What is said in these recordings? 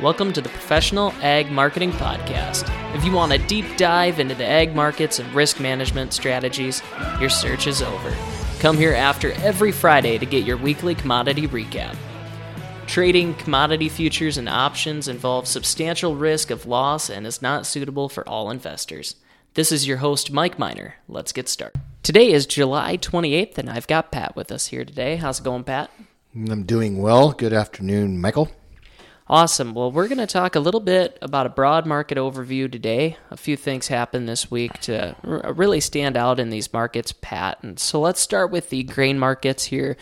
Welcome to the Professional Ag Marketing Podcast. If you want a deep dive into the ag markets and risk management strategies, your search is over. Come here after every Friday to get your weekly commodity recap. Trading commodity futures and options involves substantial risk of loss and is not suitable for all investors. This is your host, Mike Miner. Let's get started. Today is July 28th, and I've got Pat with us here today. How's it going, Pat? I'm doing well. Good afternoon, Michael. Awesome. Well, we're going to talk a little bit about a broad market overview today. A few things happened this week to really stand out in these markets, Pat. And so let's start with the grain markets here.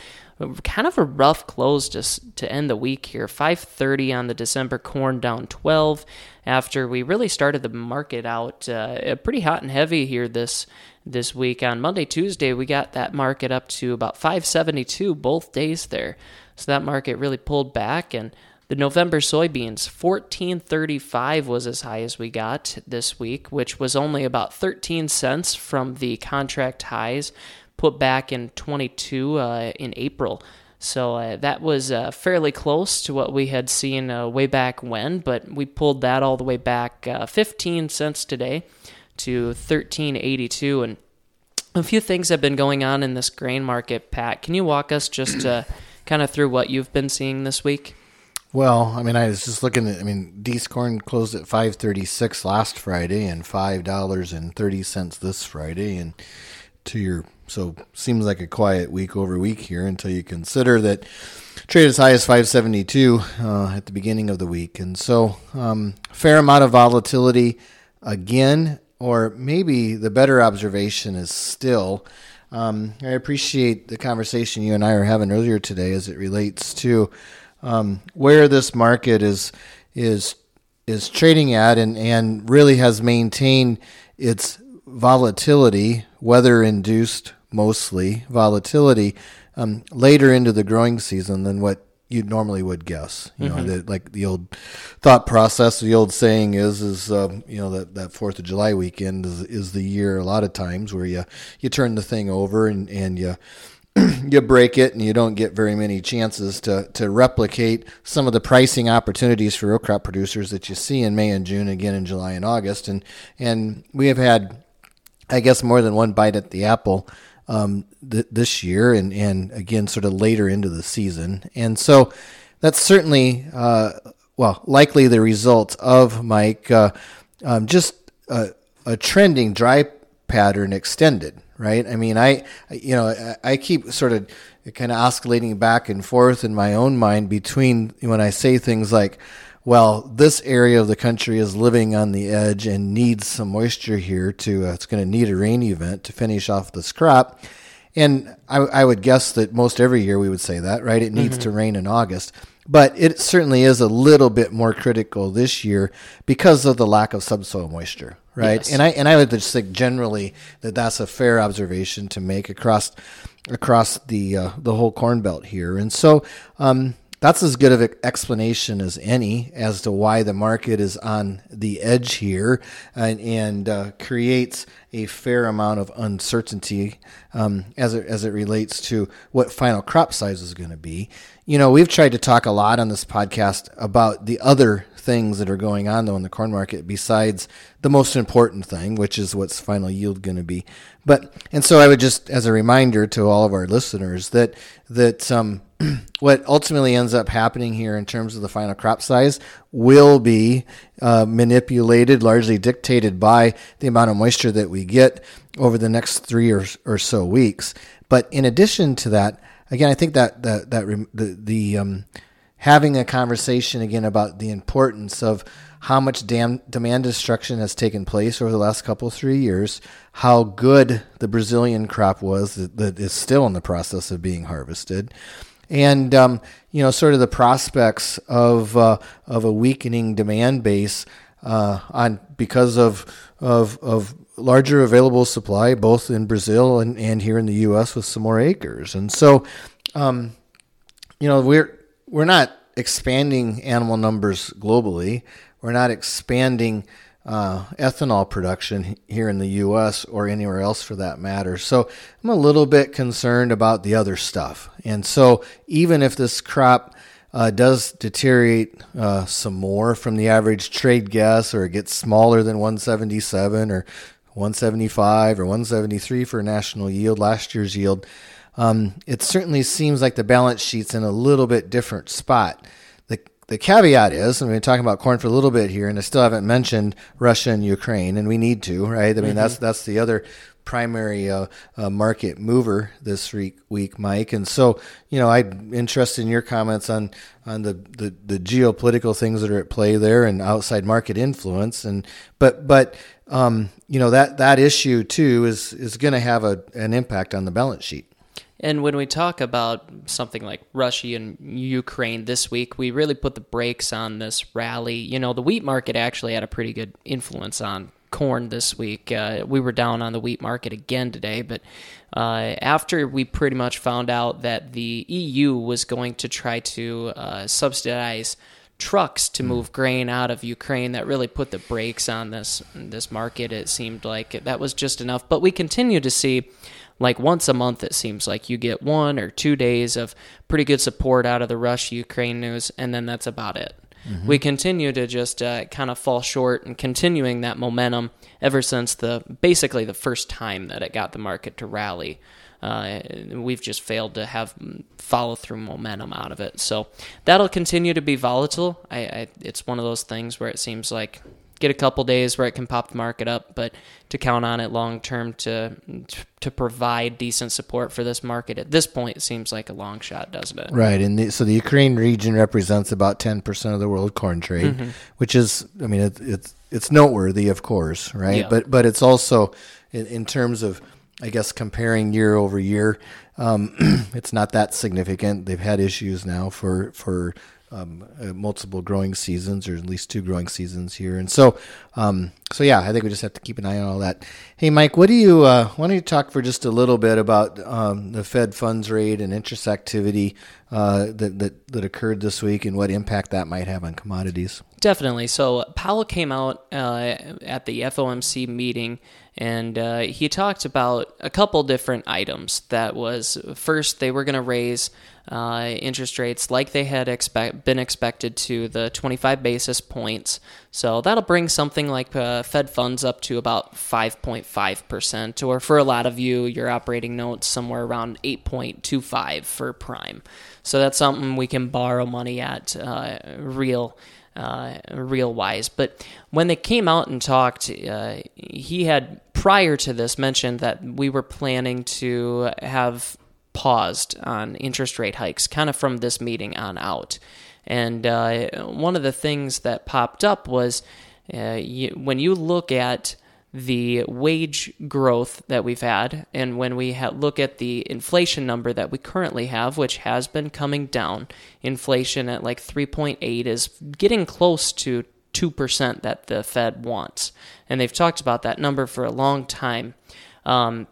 Kind of a rough close to, to end the week here. 530 on the December corn down 12 after we really started the market out uh, pretty hot and heavy here this this week. On Monday, Tuesday, we got that market up to about 572 both days there. So that market really pulled back and the November soybeans, 1435 was as high as we got this week, which was only about 13 cents from the contract highs put back in 22 uh, in April. So uh, that was uh, fairly close to what we had seen uh, way back when, but we pulled that all the way back uh, 15 cents today to 1382 and a few things have been going on in this grain market, Pat. Can you walk us just uh, kind of through what you've been seeing this week? Well, I mean, I was just looking at. I mean, Dees corn closed at five thirty six last Friday and five dollars and thirty cents this Friday, and to your so seems like a quiet week over week here until you consider that trade as high as five seventy two uh, at the beginning of the week, and so um, fair amount of volatility again. Or maybe the better observation is still. Um, I appreciate the conversation you and I were having earlier today as it relates to um, where this market is is is trading at and, and really has maintained its volatility, weather induced mostly volatility, um, later into the growing season than what you normally would guess. You mm-hmm. know, that like the old thought process, the old saying is, is um, you know that that Fourth of July weekend is, is the year a lot of times where you you turn the thing over and and you you break it and you don't get very many chances to, to replicate some of the pricing opportunities for row crop producers that you see in May and June, again in July and August. And, and we have had, I guess, more than one bite at the apple um, th- this year and, and again, sort of later into the season. And so that's certainly, uh, well, likely the result of, Mike, uh, um, just a, a trending dry pattern extended right? I mean, I, you know, I keep sort of kind of oscillating back and forth in my own mind between when I say things like, well, this area of the country is living on the edge and needs some moisture here to, uh, it's going to need a rain event to finish off this crop. And I, I, would guess that most every year we would say that, right? It needs mm-hmm. to rain in August. But it certainly is a little bit more critical this year because of the lack of subsoil moisture, right? Yes. And I and I would just think generally that that's a fair observation to make across across the uh, the whole corn belt here. And so um, that's as good of an explanation as any as to why the market is on the edge here and, and uh, creates a fair amount of uncertainty um, as it as it relates to what final crop size is going to be. You know, we've tried to talk a lot on this podcast about the other things that are going on though in the corn market besides the most important thing, which is what's final yield going to be. But and so I would just as a reminder to all of our listeners that that um, what ultimately ends up happening here in terms of the final crop size will be uh, manipulated, largely dictated by the amount of moisture that we get over the next three or, or so weeks. But in addition to that, again, I think that that that the the um, having a conversation again about the importance of how much dam- demand destruction has taken place over the last couple three years, how good the Brazilian crop was that, that is still in the process of being harvested, and um, you know sort of the prospects of uh, of a weakening demand base uh, on because of of of larger available supply both in Brazil and, and here in the U.S. with some more acres, and so um, you know we're we're not expanding animal numbers globally. We're not expanding uh, ethanol production here in the U.S. or anywhere else for that matter. So I'm a little bit concerned about the other stuff. And so even if this crop uh, does deteriorate uh, some more from the average trade guess, or it gets smaller than 177 or 175 or 173 for national yield, last year's yield, um, it certainly seems like the balance sheet's in a little bit different spot. The, caveat is, and we've been talking about corn for a little bit here, and I still haven't mentioned Russia and Ukraine, and we need to, right? I mean, mm-hmm. that's that's the other primary uh, uh, market mover this week, week, Mike. And so, you know, I'm interested in your comments on on the, the, the geopolitical things that are at play there and outside market influence. And but but um, you know that that issue too is is going to have a an impact on the balance sheet. And when we talk about something like Russia and Ukraine this week, we really put the brakes on this rally. You know, the wheat market actually had a pretty good influence on corn this week. Uh, we were down on the wheat market again today, but uh, after we pretty much found out that the EU was going to try to uh, subsidize trucks to hmm. move grain out of Ukraine, that really put the brakes on this this market. It seemed like that was just enough, but we continue to see. Like once a month, it seems like you get one or two days of pretty good support out of the Russia Ukraine news, and then that's about it. Mm-hmm. We continue to just uh, kind of fall short and continuing that momentum ever since the basically the first time that it got the market to rally. Uh, we've just failed to have follow through momentum out of it. So that'll continue to be volatile. I, I, it's one of those things where it seems like get a couple days where it can pop the market up, but to count on it long term to to provide decent support for this market at this point it seems like a long shot, doesn't it? Right, and the, so the Ukraine region represents about ten percent of the world corn trade, mm-hmm. which is, I mean, it, it's it's noteworthy, of course, right? Yeah. But but it's also in, in terms of I guess comparing year over year, um, it's not that significant. They've had issues now for for um, uh, multiple growing seasons, or at least two growing seasons here. And so, um, so yeah, I think we just have to keep an eye on all that. Hey, Mike, what do you? Uh, why don't you talk for just a little bit about um, the Fed funds rate and interest activity uh, that, that that occurred this week, and what impact that might have on commodities? Definitely. So Powell came out uh, at the FOMC meeting and uh, he talked about a couple different items. That was first they were going to raise uh, interest rates like they had expect, been expected to the 25 basis points. So that'll bring something like uh, Fed funds up to about 5.5%, or for a lot of you, your operating notes somewhere around 8.25 for prime. So that's something we can borrow money at uh, real. Uh, real wise. But when they came out and talked, uh, he had prior to this mentioned that we were planning to have paused on interest rate hikes kind of from this meeting on out. And uh, one of the things that popped up was uh, you, when you look at the wage growth that we've had, and when we ha- look at the inflation number that we currently have, which has been coming down, inflation at like 3.8 is getting close to 2% that the Fed wants. And they've talked about that number for a long time. Um,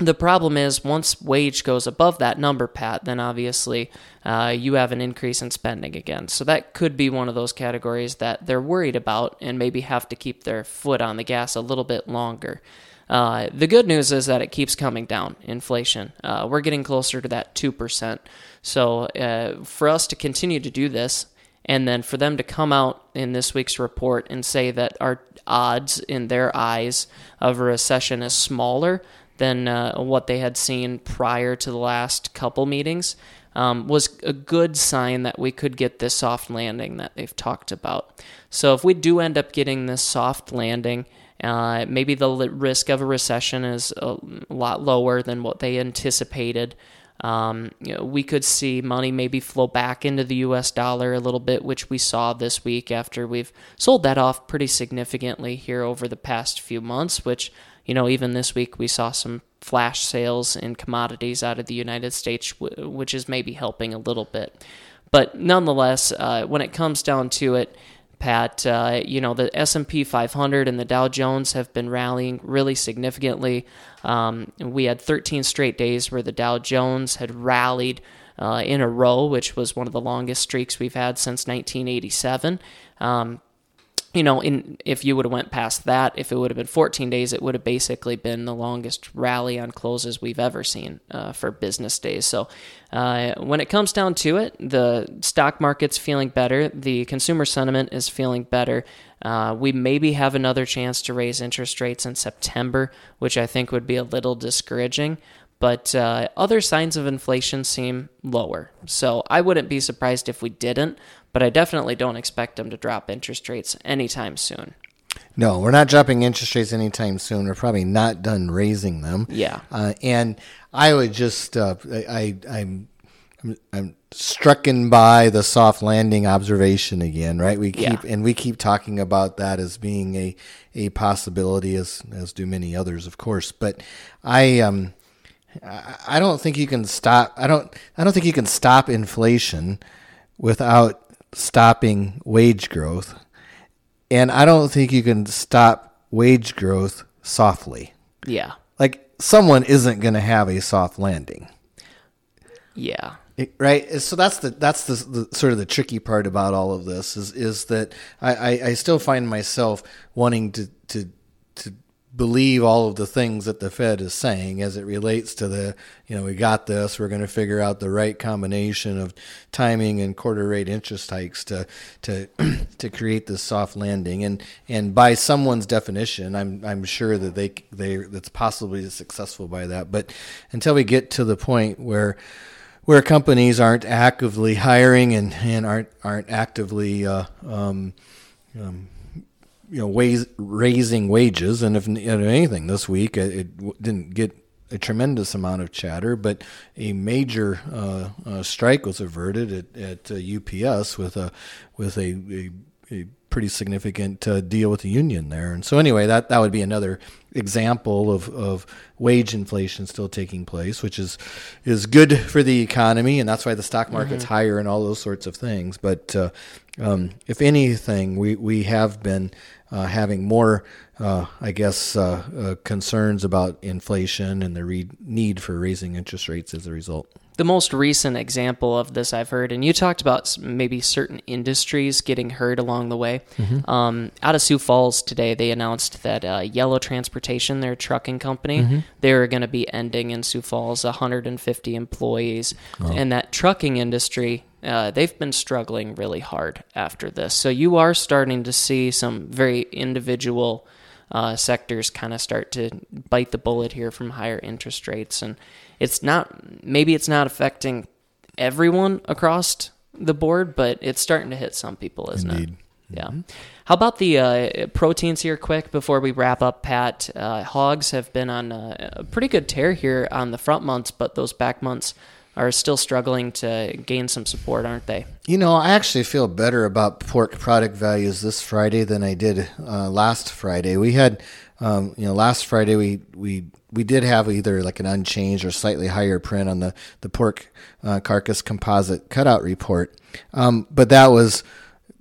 the problem is, once wage goes above that number, Pat, then obviously uh, you have an increase in spending again. So that could be one of those categories that they're worried about and maybe have to keep their foot on the gas a little bit longer. Uh, the good news is that it keeps coming down, inflation. Uh, we're getting closer to that 2%. So uh, for us to continue to do this, and then for them to come out in this week's report and say that our odds in their eyes of a recession is smaller than uh, what they had seen prior to the last couple meetings um, was a good sign that we could get this soft landing that they've talked about. So if we do end up getting this soft landing, uh, maybe the risk of a recession is a lot lower than what they anticipated. Um, you know, we could see money maybe flow back into the U.S. dollar a little bit, which we saw this week after we've sold that off pretty significantly here over the past few months, which you know, even this week we saw some flash sales in commodities out of the United States, which is maybe helping a little bit. But nonetheless, uh, when it comes down to it, Pat, uh, you know the S&P 500 and the Dow Jones have been rallying really significantly. Um, we had 13 straight days where the Dow Jones had rallied uh, in a row, which was one of the longest streaks we've had since 1987. Um, you know, in if you would have went past that, if it would have been 14 days, it would have basically been the longest rally on closes we've ever seen uh, for business days. So, uh, when it comes down to it, the stock market's feeling better, the consumer sentiment is feeling better. Uh, we maybe have another chance to raise interest rates in September, which I think would be a little discouraging. But uh, other signs of inflation seem lower. So I wouldn't be surprised if we didn't but I definitely don't expect them to drop interest rates anytime soon. No, we're not dropping interest rates anytime soon. We're probably not done raising them. Yeah. Uh, and I would just, uh, I, I, am I'm, I'm strucken by the soft landing observation again, right? We keep, yeah. and we keep talking about that as being a, a possibility as, as do many others, of course. But I, um, I don't think you can stop. I don't. I don't think you can stop inflation without stopping wage growth. And I don't think you can stop wage growth softly. Yeah. Like someone isn't going to have a soft landing. Yeah. It, right. So that's the that's the, the, sort of the tricky part about all of this is is that I, I, I still find myself wanting to to believe all of the things that the Fed is saying as it relates to the, you know, we got this, we're going to figure out the right combination of timing and quarter rate interest hikes to to to create this soft landing. And and by someone's definition, I'm I'm sure that they they that's possibly successful by that. But until we get to the point where where companies aren't actively hiring and, and aren't aren't actively uh, um, um, you know ways, raising wages, and if anything this week, it, didn't get a tremendous amount of chatter, but a major uh, uh, strike was averted at, at uh, UPS with a with a, a, a pretty significant uh, deal with the union there. And so anyway, that that would be another example of, of wage inflation still taking place, which is is good for the economy, and that's why the stock market's mm-hmm. higher and all those sorts of things. But uh, um, if anything, we we have been uh, Uh, having more, uh, I guess, uh, uh, concerns about inflation and the re- need for raising interest rates as a result. The most recent example of this I've heard, and you talked about maybe certain industries getting hurt along the way. Mm-hmm. Um, out of Sioux Falls today, they announced that uh, Yellow Transportation, their trucking company, mm-hmm. they're going to be ending in Sioux Falls, 150 employees, oh. and that trucking industry uh, they've been struggling really hard after this. So you are starting to see some very individual uh, sectors kind of start to bite the bullet here from higher interest rates, and it's not maybe it's not affecting everyone across the board, but it's starting to hit some people, isn't Indeed. it? Yeah. Mm-hmm. How about the uh, proteins here, quick, before we wrap up, Pat? Uh, hogs have been on a, a pretty good tear here on the front months, but those back months are still struggling to gain some support, aren't they? You know, I actually feel better about pork product values this Friday than I did uh, last Friday. We had, um, you know, last Friday we we we did have either like an unchanged or slightly higher print on the the pork uh, carcass composite cutout report, um, but that was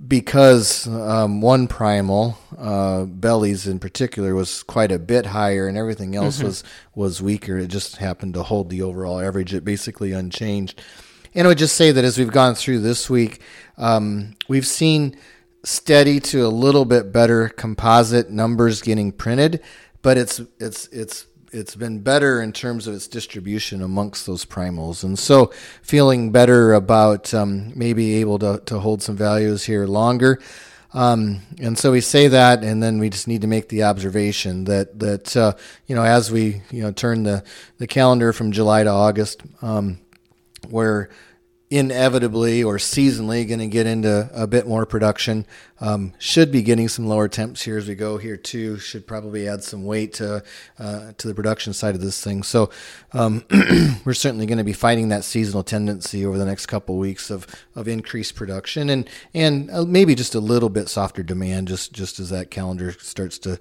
because um, one primal uh, bellies in particular was quite a bit higher and everything else mm-hmm. was was weaker it just happened to hold the overall average at basically unchanged and i would just say that as we've gone through this week um, we've seen steady to a little bit better composite numbers getting printed but it's it's it's it's been better in terms of its distribution amongst those primals, and so feeling better about um, maybe able to, to hold some values here longer. Um, and so we say that, and then we just need to make the observation that that uh, you know as we you know turn the the calendar from July to August, um, where inevitably or seasonally going to get into a bit more production. Um, should be getting some lower temps here as we go here too. Should probably add some weight to uh, to the production side of this thing. So um, we're certainly going to be fighting that seasonal tendency over the next couple of weeks of of increased production and and uh, maybe just a little bit softer demand just just as that calendar starts to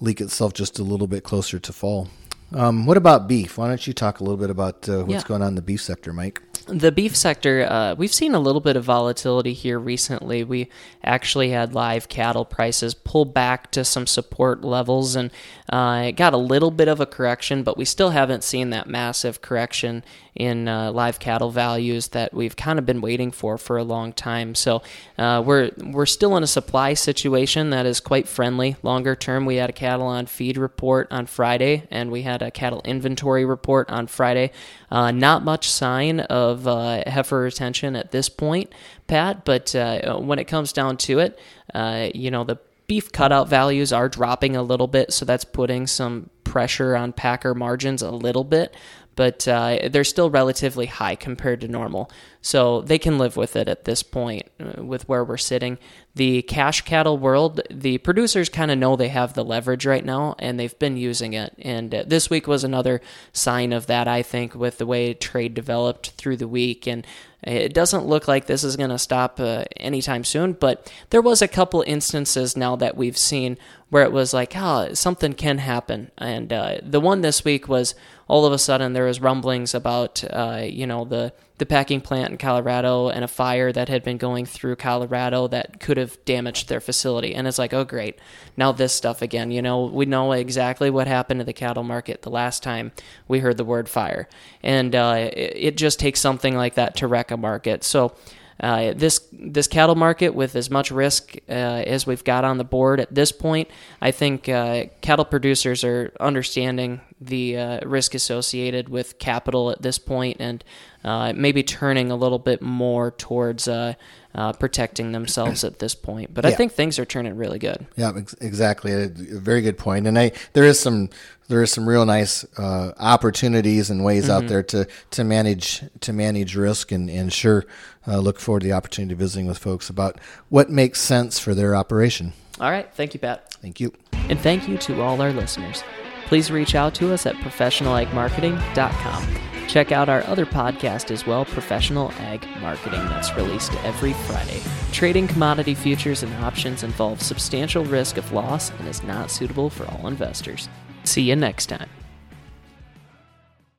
leak itself just a little bit closer to fall. Um, what about beef? Why don't you talk a little bit about uh, what's yeah. going on in the beef sector, Mike? The beef sector, uh, we've seen a little bit of volatility here recently. We actually had live cattle prices pull back to some support levels and uh, it got a little bit of a correction, but we still haven't seen that massive correction in uh, live cattle values that we've kind of been waiting for for a long time. So uh, we're we're still in a supply situation that is quite friendly. Longer term, we had a cattle on feed report on Friday, and we had a cattle inventory report on Friday. Uh, not much sign of uh, heifer retention at this point, Pat. But uh, when it comes down to it, uh, you know the beef cutout values are dropping a little bit, so that's putting some pressure on packer margins a little bit but uh, they're still relatively high compared to normal. So they can live with it at this point uh, with where we're sitting. The cash cattle world, the producers kind of know they have the leverage right now and they've been using it. And uh, this week was another sign of that, I think, with the way trade developed through the week. And it doesn't look like this is going to stop uh, anytime soon, but there was a couple instances now that we've seen where it was like, oh, something can happen. And uh, the one this week was all of a sudden there was rumblings about, uh, you know, the the packing plant in Colorado and a fire that had been going through Colorado that could have damaged their facility. And it's like, oh, great. Now this stuff again. You know, we know exactly what happened to the cattle market the last time we heard the word fire. And uh, it, it just takes something like that to wreck a market. So, uh, this this cattle market with as much risk uh, as we've got on the board at this point, I think uh, cattle producers are understanding the uh, risk associated with capital at this point and maybe turning a little bit more towards uh, uh, protecting themselves at this point. But yeah. I think things are turning really good. Yeah, ex- exactly. A, very good point. And I there is some there is some real nice uh, opportunities and ways mm-hmm. out there to, to manage to manage risk and and sure uh, look forward to the opportunity of visiting with folks about what makes sense for their operation. All right, thank you, Pat. Thank you, and thank you to all our listeners. Please reach out to us at professionalagmarketing.com. Check out our other podcast as well, Professional Ag Marketing, that's released every Friday. Trading commodity futures and options involves substantial risk of loss and is not suitable for all investors. See you next time.